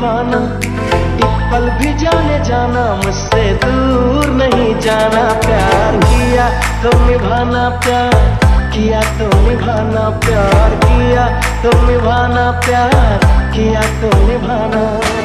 दीवाना एक पल भी जाने जाना, मुझसे दूर नहीं जाना, प्यार किया तो निभाना, प्यार किया तो निभाना, प्यार किया तो निभाना, प्यार किया तो निभाना।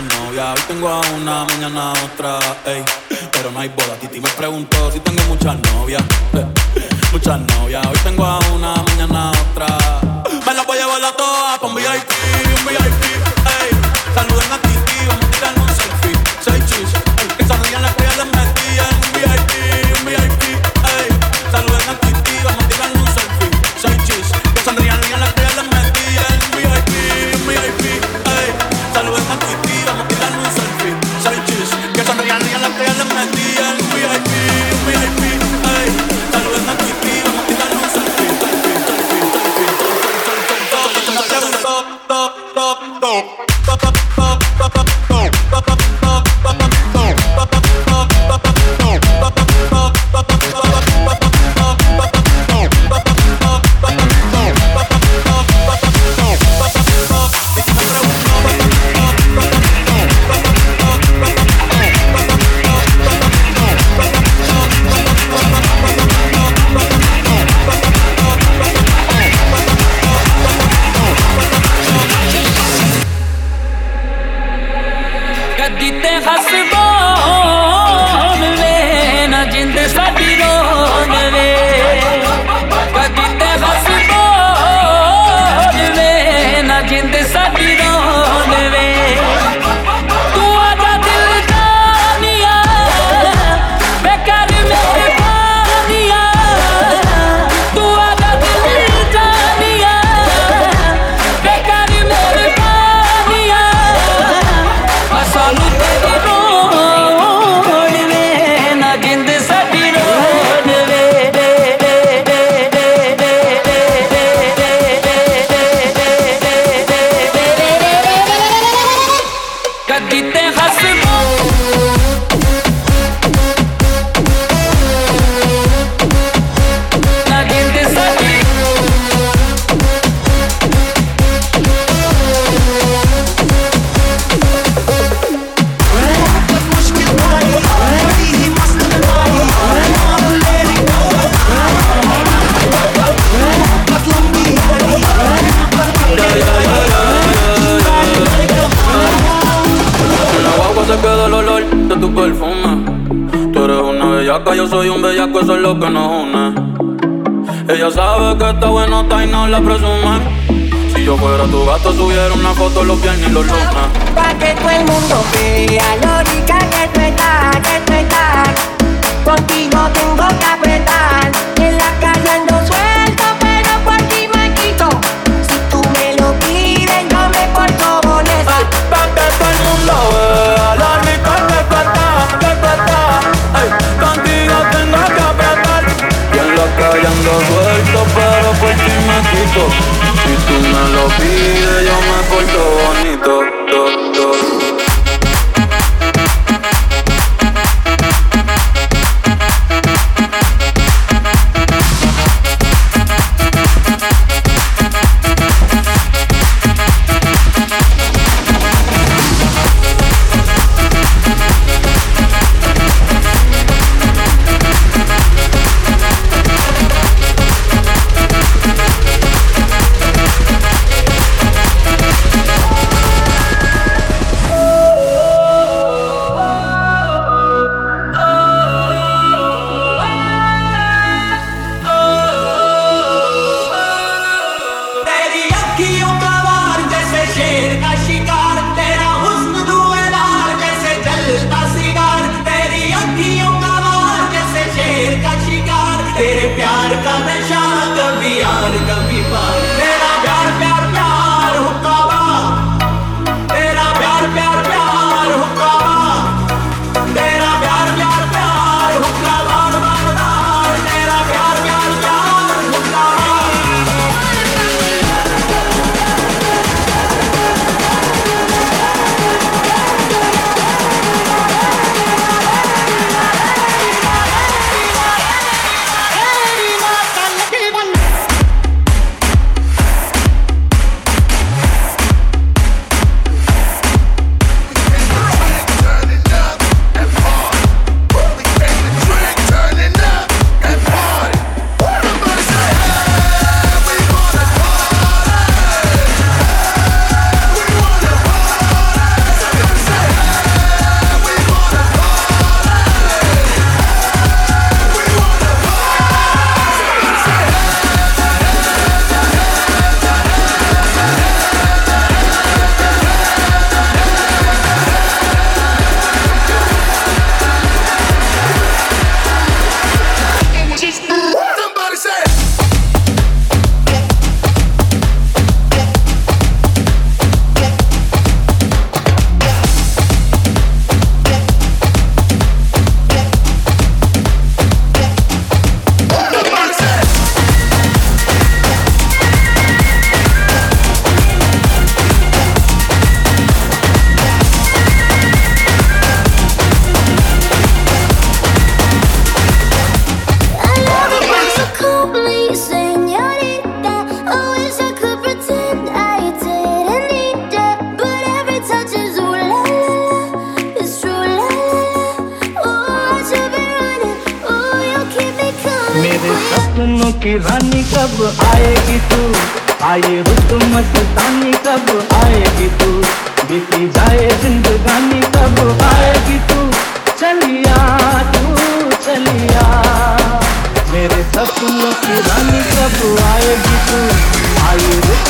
Muchas novias. Hoy tengo a una, mañana otra, ey. Pero no hay boda. Titi me preguntó si tengo muchas novias. Eh, muchas novias. Hoy tengo a una, mañana otra. Me la voy a llevar a todas un VIP, un VIP, ey. Saluden a Titi, vamos a tirar lo que nos une. Ella sabe que está bueno, está y no la presume. Si yo fuera tu gato, subiera una foto los viernes y los lunes. Pa' que todo el mundo vea lo rica que tú estás, que tú estás. Contigo tengo que apretar. En la calle ando Si tú me lo pides, yo me porto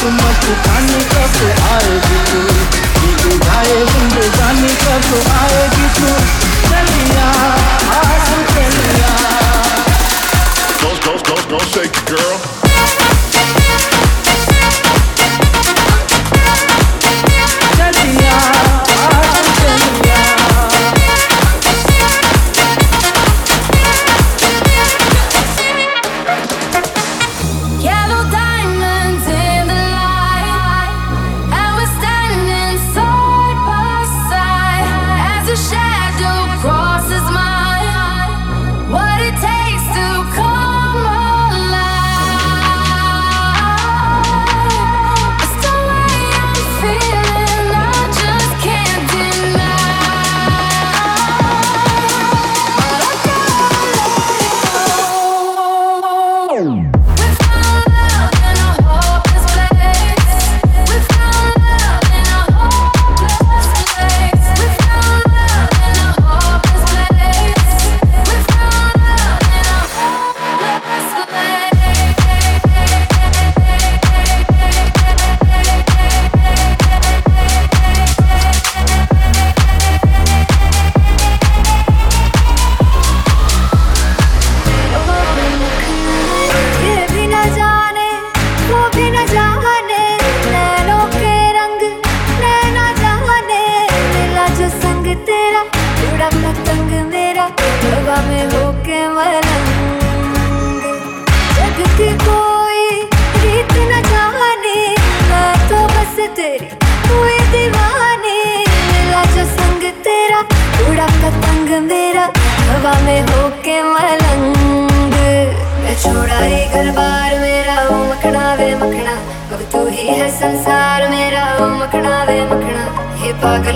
मत खाने कब तो आए दिल जाए जाने कब आए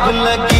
अब लगी